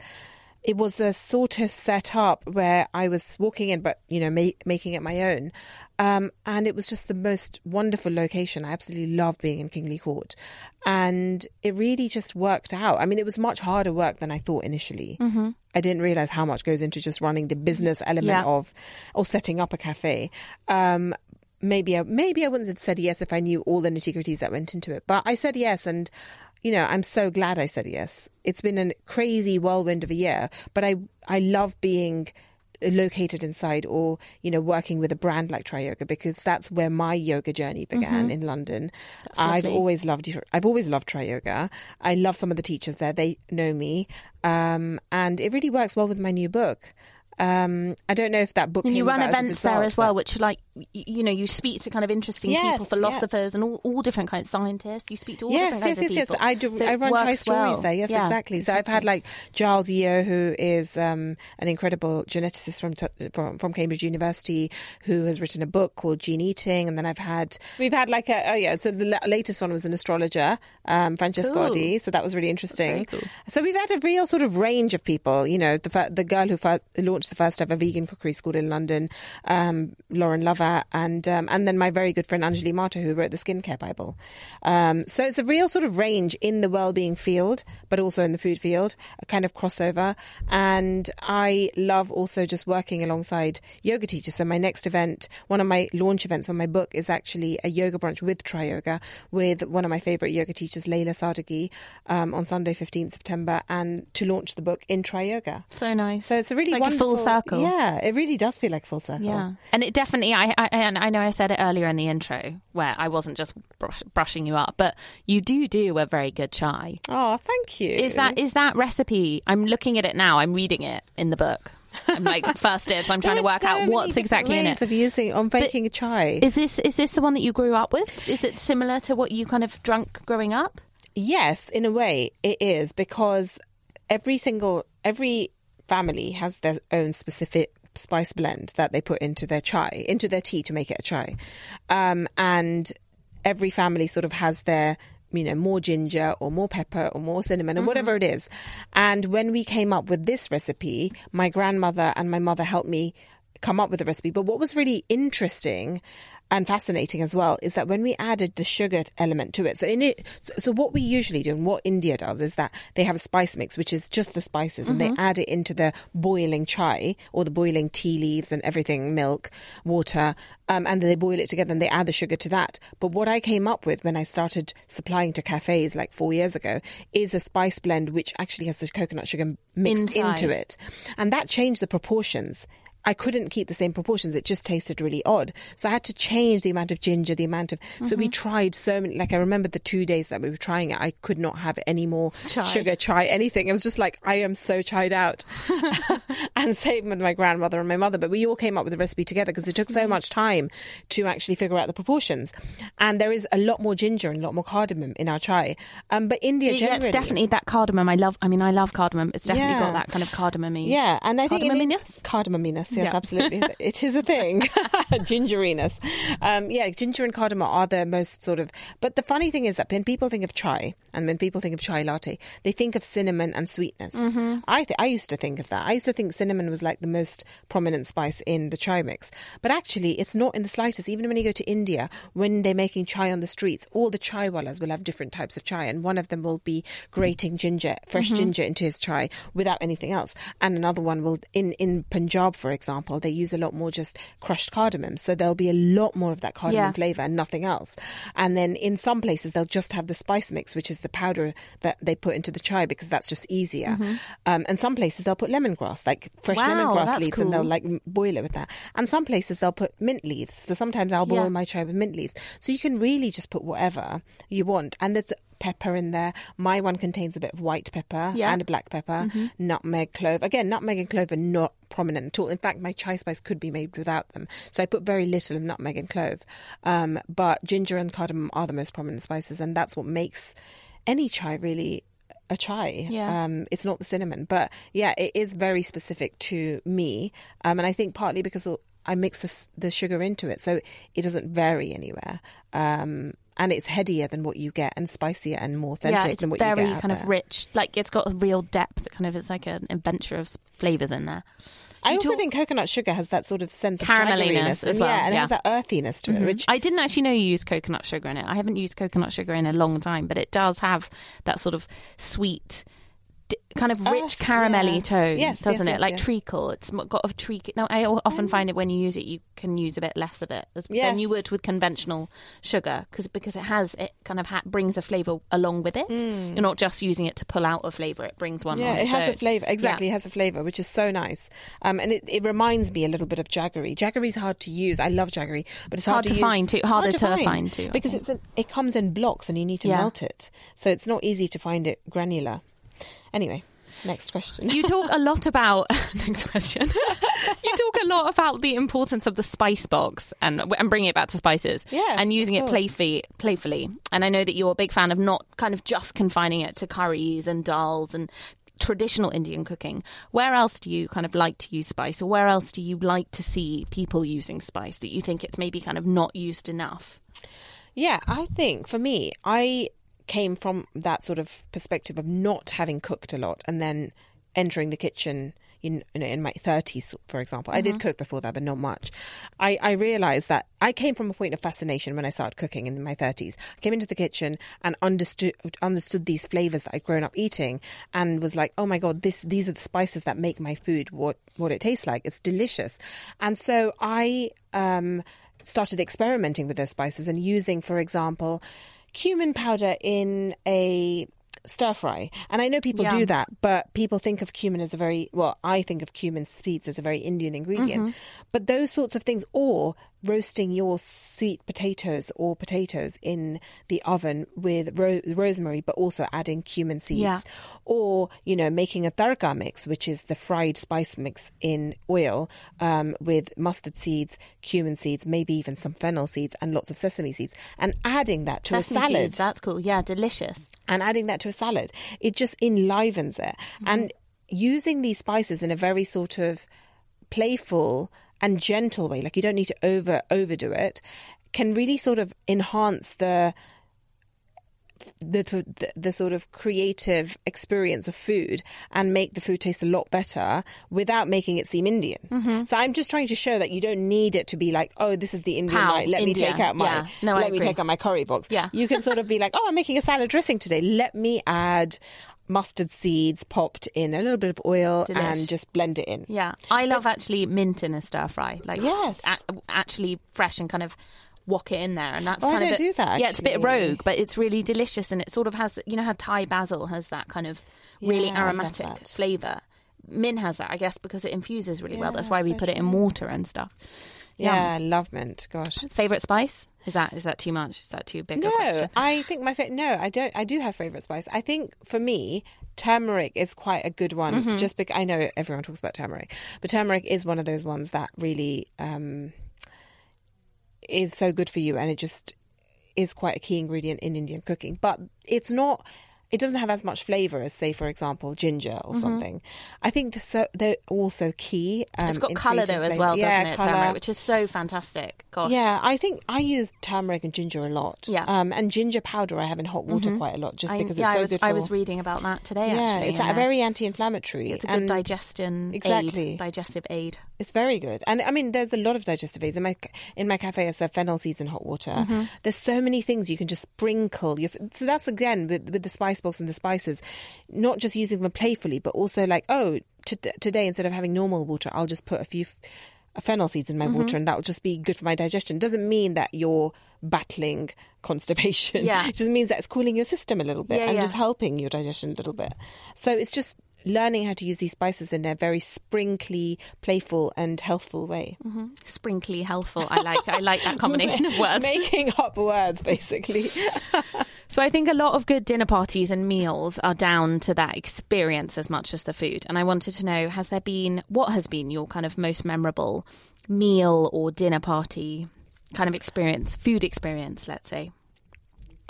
S3: it was a sort of set up where I was walking in, but you know, ma- making it my own, um, and it was just the most wonderful location. I absolutely love being in Kingly Court, and it really just worked out. I mean, it was much harder work than I thought initially. Mm-hmm. I didn't realize how much goes into just running the business element
S2: Yeah.
S3: of or setting up a cafe. Um, maybe I, maybe I wouldn't have said yes if I knew all the nitty gritties that went into it. But I said yes, and you know I'm so glad I said yes. It's been a crazy whirlwind of a year, but I I love being located inside or you know working with a brand like Triyoga because that's where my yoga journey began in London. I've always loved I've always loved Triyoga. I love some of the teachers there. They know me, um, and it really works well with my new book. Um, I don't know if that book
S2: And you run
S3: about as a
S2: events there as well,
S3: but-
S2: which like you know you speak to kind of interesting
S3: Yes,
S2: people, philosophers, and all, all different kinds of scientists. You speak to all
S3: yes,
S2: different kinds
S3: yes,
S2: of
S3: yes, yes.
S2: people.
S3: I do.
S2: So
S3: I run
S2: works
S3: Stories
S2: well.
S3: there. Yes,
S2: Yeah,
S3: exactly. So I've had like Giles Yeo, who is um, an incredible geneticist from, t- from from Cambridge University, who has written a book called Gene Eating, and then I've had we've had like a oh yeah. So the la- latest one was an astrologer, um, Francesca
S2: Cool.
S3: So that was really interesting.
S2: cool.
S3: So we've had a real sort of range of people. You know, the the girl who launched the first ever vegan cookery school in London, um, Lauren Lovatt, and um, and then my very good friend Anjali Mahto, who wrote the Skincare Bible. Um, so it's a real sort of range in the well-being field, but also in the food field, a kind of crossover. And I love also just working alongside yoga teachers. So my next event, one of my launch events on my book, is actually a yoga brunch with Triyoga with one of my favorite yoga teachers, Leila Sadeghi, um, on Sunday, 15th September, and to launch the book in Triyoga.
S2: So nice.
S3: So it's a really
S2: like
S3: wonderful
S2: circle.
S3: Yeah, it really does feel like full circle.
S2: Yeah, and it definitely. I, I and I know I said it earlier in the intro where I wasn't just brush, brushing you up, but you do do a very good chai.
S3: Oh, thank you.
S2: Is that is that recipe? I'm looking at it now. I'm reading it in the book. I'm like [laughs] first dibs. I'm trying to work
S3: so
S2: out what's exactly in it.
S3: of using on baking a chai.
S2: Is this is this the one that you grew up with? Is it similar to what you kind of drunk growing up?
S3: Yes, in a way, it is because every single every family has their own specific spice blend that they put into their chai, into their tea to make it a chai, um, and every family sort of has their you know more ginger or more pepper or more cinnamon or whatever it is. And when we came up with this recipe, my grandmother and my mother helped me come up with the recipe. But what was really interesting and fascinating as well is that when we added the sugar element to it, so in it, so, so what we usually do and what India does is that they have a spice mix, which is just the spices, and they add it into the boiling chai or the boiling tea leaves and everything, milk, water, um, and then they boil it together and they add the sugar to that. But what I came up with when I started supplying to cafes like four years ago is a spice blend which actually has the coconut sugar mixed
S2: Inside.
S3: into it, and that changed the proportions I couldn't keep the same proportions. It just tasted really odd. So I had to change the amount of ginger, the amount of. So
S2: Mm-hmm.
S3: we tried so many. Like I remember the two days that we were trying it, I could not have any more
S2: Chai.
S3: sugar, chai, anything. It was just like I am so chied out. [laughs] and same with my grandmother and my mother. But we all came up with the recipe together because it took so much time to actually figure out the proportions. And there is a lot more ginger and a lot more cardamom in our chai. Um, but India
S2: Yeah,
S3: generally,
S2: it's definitely that cardamom. I love. I mean, I love cardamom. It's definitely
S3: Yeah.
S2: got that kind of cardamom
S3: Yeah, and I think in-
S2: Cardamominess?
S3: cardamominess, yes,
S2: Yeah.
S3: absolutely, it is a thing. [laughs] [laughs] Gingeriness, um, yeah, ginger and cardamom are the most sort of. But the funny thing is that when people think of chai and when people think of chai latte, they think of cinnamon and sweetness.
S2: Mm-hmm.
S3: I th- I used to think of that. I used to think cinnamon was like the most prominent spice in the chai mix, but actually, it's not in the slightest. Even when you go to India, when they're making chai on the streets, all the chai wallas will have different types of chai, and one of them will be grating ginger, fresh
S2: Mm-hmm.
S3: ginger into his chai without anything else, and another one will in in Punjab, for example, they use a lot more just crushed cardamom, so there'll be a lot more of that cardamom
S2: Yeah.
S3: flavor and nothing else. And then in some places they'll just have the spice mix, which is the powder that they put into the chai because that's just easier. Um, and some places they'll put lemongrass, like fresh
S2: Mm-hmm. Wow,
S3: lemongrass leaves, and they'll like boil it with that. And some places they'll put mint leaves. So sometimes I'll boil
S2: Yeah.
S3: my chai with mint leaves. So you can really just put whatever you want. And there's pepper in there. My one contains a bit of white pepper
S2: Yeah.
S3: and a black pepper, nutmeg, clove. Again, nutmeg and clove are not prominent at all. In fact, my chai spice could be made without them. So I put very little of nutmeg and clove. Um, but ginger and cardamom are the most prominent spices, and that's what makes any chai really a chai.
S2: Yeah.
S3: Um, it's not the cinnamon, but yeah, it is very specific to me. Um, and I think partly because I mix the, the sugar into it, so it doesn't vary anywhere. Um, and it's headier than what you get, and spicier and more authentic
S2: yeah,
S3: than what you get. out
S2: kind of
S3: there.
S2: rich. Like it's got a real depth. Kind of, it's like an adventure of flavors in there.
S3: I
S2: You
S3: also
S2: talk-
S3: think coconut sugar has that sort of sense of
S2: Carameliness as well,
S3: Yeah, and it has that earthiness to it, mm-hmm. which
S2: I didn't actually know you used coconut sugar in it. I haven't used coconut sugar in a long time, but it does have that sort of sweet, kind of rich
S3: Earth,
S2: caramelly
S3: yeah.
S2: tone,
S3: Yes,
S2: doesn't
S3: yes,
S2: it?
S3: yes,
S2: like treacle. It's got a treacle. No, I often find it when you use it, you can use a bit less of it as, than you would with conventional sugar, because because it has it kind of ha- brings a flavour along with it. You're not just using it to pull out a flavour; it brings one.
S3: Mm. yeah,
S2: on.
S3: it has a flavour. Exactly,
S2: yeah.
S3: it has a flavour, which is so nice. Um, and it, it reminds me a little bit of jaggery. Jaggery's hard to use. I love jaggery, but it's hard,
S2: Hard to
S3: use.
S2: find too- harder to find too,
S3: because it's a, it comes in blocks and you need to
S2: Yeah.
S3: melt it, so it's not easy to find it granular. Anyway, next question.
S2: You talk a lot about [laughs] next question. you talk a lot about the importance of the spice box and and bringing it back to spices.
S3: Yes,
S2: and using it playfully. Playfully, and I know that you're a big fan of not kind of just confining it to curries and dals and traditional Indian cooking. Where else do you kind of like to use spice, or where else do you like to see people using spice that you think it's maybe kind of not used enough?
S3: Yeah, I think for me, I came from that sort of perspective of not having cooked a lot and then entering the kitchen in in, in my 30s for example. I did cook before that but not much. I i realized that i came from a point of fascination when i started cooking in my 30s i came into the kitchen and understood understood these flavors that i'd grown up eating and was like oh my god this these are the spices that make my food what what it tastes like. It's delicious. And so i um started experimenting with those spices and using for example cumin powder in a stir fry. And I know people
S2: Yeah.
S3: do that, but people think of cumin as a very, well, I think of cumin seeds as a very Indian ingredient. Mm-hmm. But those sorts of things, or roasting your sweet potatoes or potatoes in the oven with ro- rosemary, but also adding cumin seeds.
S2: Yeah.
S3: Or, you know, making a tarka mix, which is the fried spice mix in oil um, with mustard seeds, cumin seeds, maybe even some fennel seeds and lots of sesame seeds, and adding that to
S2: Sesame
S3: a salad
S2: seeds, that's cool. Yeah, delicious.
S3: and adding that to a salad. It just enlivens it. And using these spices in a very sort of playful and gentle way, like you don't need to over overdo it, can really sort of enhance the the, the the sort of creative experience of food and make the food taste a lot better without making it seem Indian. Mm-hmm. So I'm just trying to show that you don't need it to be like, oh, this is the Indian
S2: Pow,
S3: night. Let
S2: India.
S3: me take out my
S2: Yeah. No,
S3: let me take out my curry box.
S2: Yeah.
S3: You can sort of be like, oh, I'm making a salad dressing today. Let me add mustard seeds popped in a little bit of oil
S2: Delish.
S3: and just blend it in.
S2: Yeah, I love actually mint in a stir fry. Like
S3: Yes.
S2: a- actually fresh and kind of wok it in there, and that's
S3: Oh, I
S2: kind of
S3: don't
S2: a-
S3: do that,
S2: Yeah, it's a bit rogue, but it's really delicious, and it sort of has you know how Thai basil has that kind of really
S3: Yeah,
S2: aromatic flavor. Min has that, I guess, because it infuses really well. That's why we
S3: so
S2: put it in water and stuff.
S3: Yeah, I love mint. Gosh.
S2: Favorite spice? Is that is that too much? Is that too big a
S3: No,
S2: question?
S3: I think my favorite. No, I don't. I do have favorite spice. I think for me, turmeric is quite a good one.
S2: Mm-hmm.
S3: Just because I know everyone talks about turmeric, but turmeric is one of those ones that really um, is so good for you, and it just is quite a key ingredient in Indian cooking. But it's not. It doesn't have as much flavor as, say, for example, ginger or something. I think they're, so, they're also key. Um,
S2: Mm-hmm. it's got colour though as well,
S3: yeah,
S2: doesn't it?
S3: colour.
S2: Turmeric, which is so fantastic. Gosh.
S3: Yeah, I think I use turmeric and ginger a lot.
S2: Yeah.
S3: um, and ginger powder I have in hot water quite a lot, just
S2: I,
S3: because
S2: yeah,
S3: it's so
S2: I was
S3: good. For,
S2: I was reading about that today.
S3: yeah,
S2: actually,
S3: it's very anti-inflammatory.
S2: It's a good
S3: and
S2: digestion
S3: Exactly.
S2: aid, digestive aid.
S3: It's very good, and I mean, there's a lot of digestive aids in my in my cafe. I serve fennel seeds in hot water.
S2: Mm-hmm.
S3: There's so many things you can just sprinkle. Your, so that's again with with the spice box and the spices, not just using them playfully, but also like, oh, t- today instead of having normal water, I'll just put a few. F- fennel seeds in my
S2: Mm-hmm.
S3: water and that will just be good for my digestion doesn't mean that you're battling [laughs] constipation
S2: Yeah.
S3: it just means that it's cooling your system a little bit
S2: Yeah,
S3: and
S2: yeah.
S3: just helping your digestion a little bit so it's just learning how to use these spices in a very sprinkly playful and healthful way mm-hmm.
S2: Sprinkly, healthful. I like I like that [laughs] combination of words.
S3: making up words basically [laughs]
S2: So I think a lot of good dinner parties and meals are down to that experience as much as the food. And I wanted to know has there been what has been your kind of most memorable meal or dinner party kind of experience, food experience, let's say?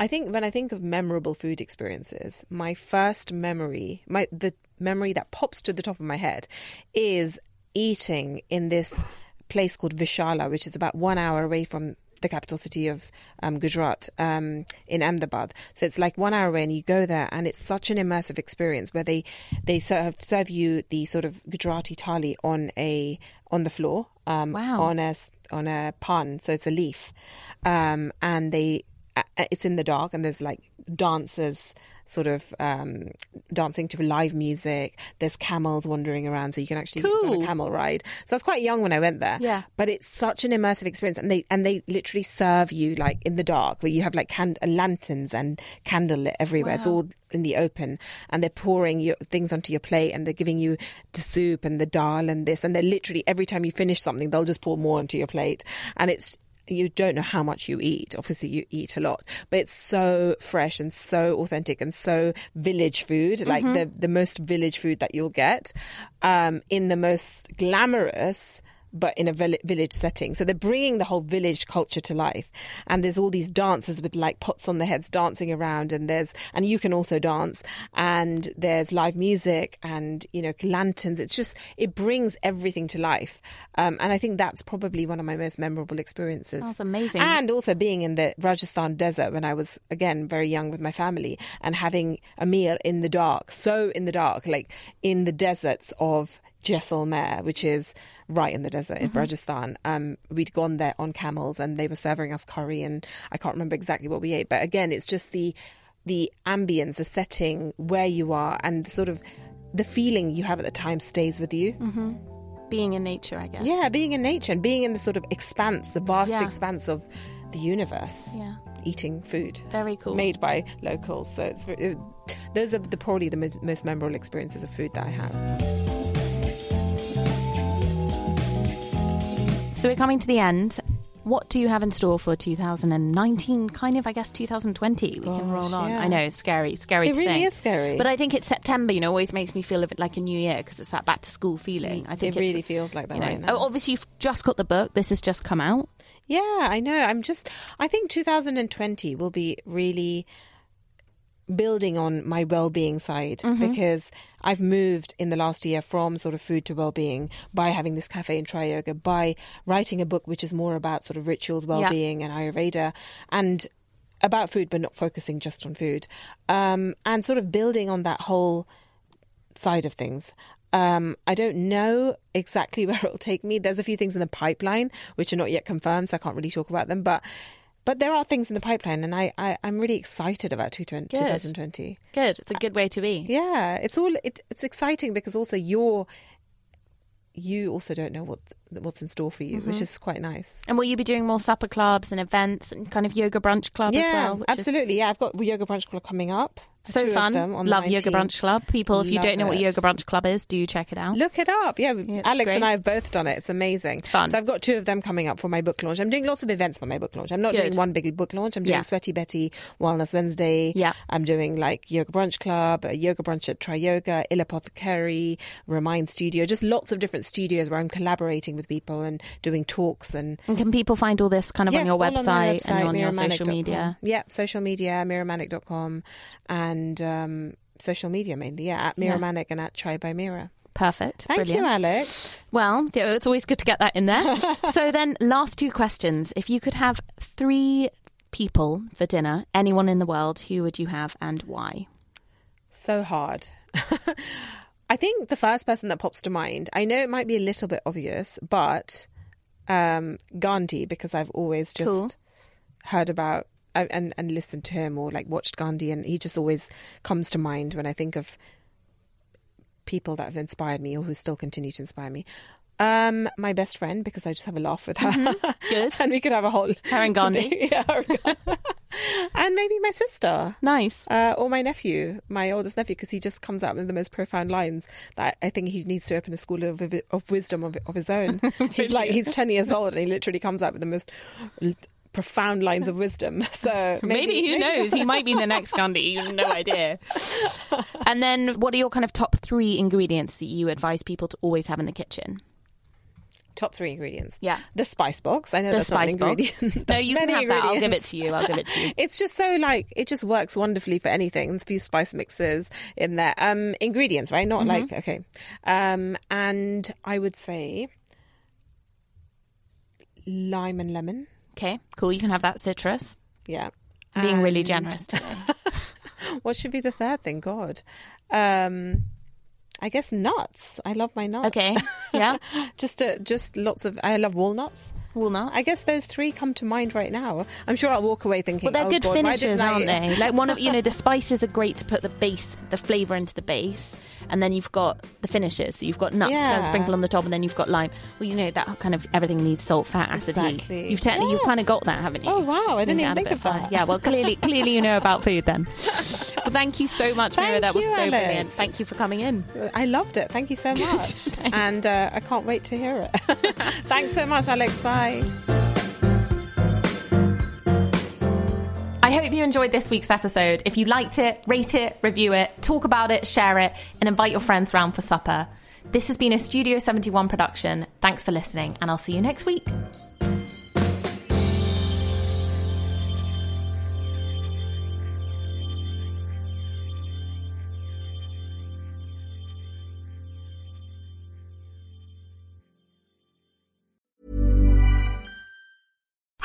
S3: I think when I think of memorable food experiences, my first memory, my the memory that pops to the top of my head is eating in this place called Vishala, which is about one hour away from the capital city of um, Gujarat um, in Ahmedabad. So it's like one hour away, and you go there, and it's such an immersive experience where they they serve serve you the sort of Gujarati thali on a on the floor, um,
S2: Wow.
S3: on a on a pan, so it's a leaf, um, and they it's in the dark and there's like dancers sort of um, dancing to live music. There's camels wandering around, so you can actually go on a camel ride. So I was quite young when I went there.
S2: Yeah.
S3: but it's such an immersive experience, and they and they literally serve you like in the dark, where you have like can- lanterns and candlelit everywhere. It's all in the open, and they're pouring your things onto your plate, and they're giving you the soup and the dal and this, and they're literally every time you finish something, they'll just pour more onto your plate, and it's you don't know how much you eat. Obviously, you eat a lot, but it's so fresh and so authentic and so village food, like
S2: Mm-hmm.
S3: the the most village food that you'll get, um, in the most glamorous. But in a village setting, so they're bringing the whole village culture to life, and there's all these dancers with like pots on their heads dancing around, and there's and you can also dance, and there's live music, and you know lanterns. It's just it brings everything to life, um, and I think that's probably one of my most memorable experiences.
S2: That's amazing.
S3: And also being in the Rajasthan desert when I was again very young with my family and having a meal in the dark, so in the dark, like in the deserts of Jaisalmer, which is right in the desert in Rajasthan. Um, we'd gone there on camels and they were serving us curry and I can't remember exactly what we ate, but again, it's just the the ambience, the setting, where you are, and the sort of the feeling you have at the time stays with you.
S2: Being in nature, I guess.
S3: Yeah, being in nature and being in the sort of expanse, the vast
S2: Yeah.
S3: expanse of the universe.
S2: Yeah.
S3: Eating food
S2: Very cool.
S3: made by locals. So it's it, those are the probably the mo- most memorable experiences of food that I have.
S2: So we're coming to the end. What do you have in store for 2019? Kind of, I guess, 2020. We can roll on.
S3: yeah.
S2: I know it's scary. Scary
S3: It
S2: to
S3: really
S2: think.
S3: is scary.
S2: But I think it's September. You know, always makes me feel a bit like a new year because it's that back to school feeling. I think
S3: it really feels like that
S2: you know,
S3: right now.
S2: obviously you've just got the book. This has just come out.
S3: Yeah, I know. I'm just. I think 2020 will be really building on my well-being side
S2: Mm-hmm.
S3: because I've moved in the last year from sort of food to well-being by having this cafe in Triyoga, by writing a book which is more about sort of rituals, well-being, and Ayurveda, and about food, but not focusing just on food, um, and sort of building on that whole side of things. Um, I don't know exactly [laughs] where it'll take me. There's a few things in the pipeline which are not yet confirmed, so I can't really talk about them. But but there are things in the pipeline, and I, I I'm really excited about 2020.
S2: Good.
S3: 2020.
S2: Good. It's a good way to be.
S3: Yeah, it's all it, it's exciting because also you're you also don't know what what's in store for you,
S2: Mm-hmm.
S3: which is quite nice.
S2: And will you be doing more supper clubs and events and kind of yoga brunch club
S3: yeah,
S2: as well? which is
S3: absolutely. Yeah, I've got yoga brunch club coming up.
S2: So fun. Love Yoga Brunch Club. People, if you don't know what. Yoga Brunch Club is, do check it out.
S3: Look it up. Yeah,
S2: it's
S3: Alex and. I have both done it. It's amazing.
S2: fun.
S3: So I've got two of them coming up for my book launch. I'm doing lots of events for my book launch. I'm not
S2: Good.
S3: doing one big book launch. I'm doing
S2: Yeah.
S3: Sweaty Betty Wellness Wednesday.
S2: Yeah.
S3: I'm doing like Yoga Brunch Club, a Yoga Brunch at Triyoga, Il Apothecary, Remind Studio, just lots of different studios where I'm collaborating with people and doing talks and
S2: And can people find all this kind of on your website,
S3: on website,
S2: and on your social media?
S3: Yeah, social media, miramanek.com and um, social media mainly. Yeah, at
S2: Yeah.
S3: MiraManek and at Chai by Mira.
S2: Perfect.
S3: Thank
S2: Brilliant.
S3: you, Alex.
S2: Well, it's always good to get that in there. [laughs] so then, last two questions. If you could have three people for dinner, anyone in the world, who would you have and why?
S3: So hard. [laughs] I think the first person that pops to mind, I know it might be a little bit obvious, but um, Gandhi, because I've always just
S2: Cool.
S3: heard about and, and listened to him or like watched Gandhi, and he just always comes to mind when I think of people that have inspired me or who still continue to inspire me. Um, my best friend, because I just have a laugh with her.
S2: Good. [laughs]
S3: and we could have a whole.
S2: And Gandhi. [laughs]
S3: yeah, [laughs] and maybe my sister.
S2: Nice.
S3: Uh, or my nephew, my oldest nephew, because he just comes out with the most profound lines that I think he needs to open a school of, of wisdom of, of his own. he's like he's ten years old and he literally comes out with the most profound lines of wisdom. So
S2: Maybe, who knows? He might be the next Gandhi. You have no idea. and then, what are your kind of top three ingredients that you advise people to always have in the kitchen?
S3: Top three ingredients.
S2: Yeah.
S3: the spice box. I know
S2: The
S3: that's not an
S2: spice box.
S3: ingredient.
S2: No, you [laughs] can have that. I'll give it to you. I'll give it to you. [laughs]
S3: It's just so like it just works wonderfully for anything. There's a few spice mixes in there. Um, ingredients, right?
S2: Mm-hmm.
S3: Not like okay. Um, and I would say lime and lemon.
S2: Okay, cool. You can have that citrus.
S3: Yeah.
S2: Being really generous today. [laughs]
S3: What should be the third thing? God. Um, I guess nuts. I love my nuts.
S2: Okay, yeah. [laughs]
S3: just uh, just lots of. I love walnuts.
S2: Walnuts.
S3: I guess those three come to mind right now. I'm sure I'll walk away thinking.
S2: Well, they're
S3: oh
S2: good
S3: God,
S2: finishers, aren't they? [laughs] Like one of you know, the spices are great to put the base, the flavour into the base, and then you've got the finishes. So you've got nuts kind of sprinkle on the top, and then you've got lime. Well, you know that kind of everything needs salt, fat, acid, heat.
S3: Exactly.
S2: You've technically you've kind of got that, haven't you?
S3: Oh, wow,
S2: Just
S3: I didn't even think of that.
S2: fire. Yeah, well, clearly, clearly you know about food then. [laughs] well, thank you so much, Mira. That was so brilliant. Thank you for coming in.
S3: I loved it. Thank you so much. [laughs] and uh, I can't wait to hear it. [laughs] Thanks so much, Alex. Bye.
S2: I hope you enjoyed this week's episode. If you liked it, rate it, review it, talk about it, share it, and invite your friends round for supper. This has been a Studio 71 production. Thanks for listening, and I'll see you next week.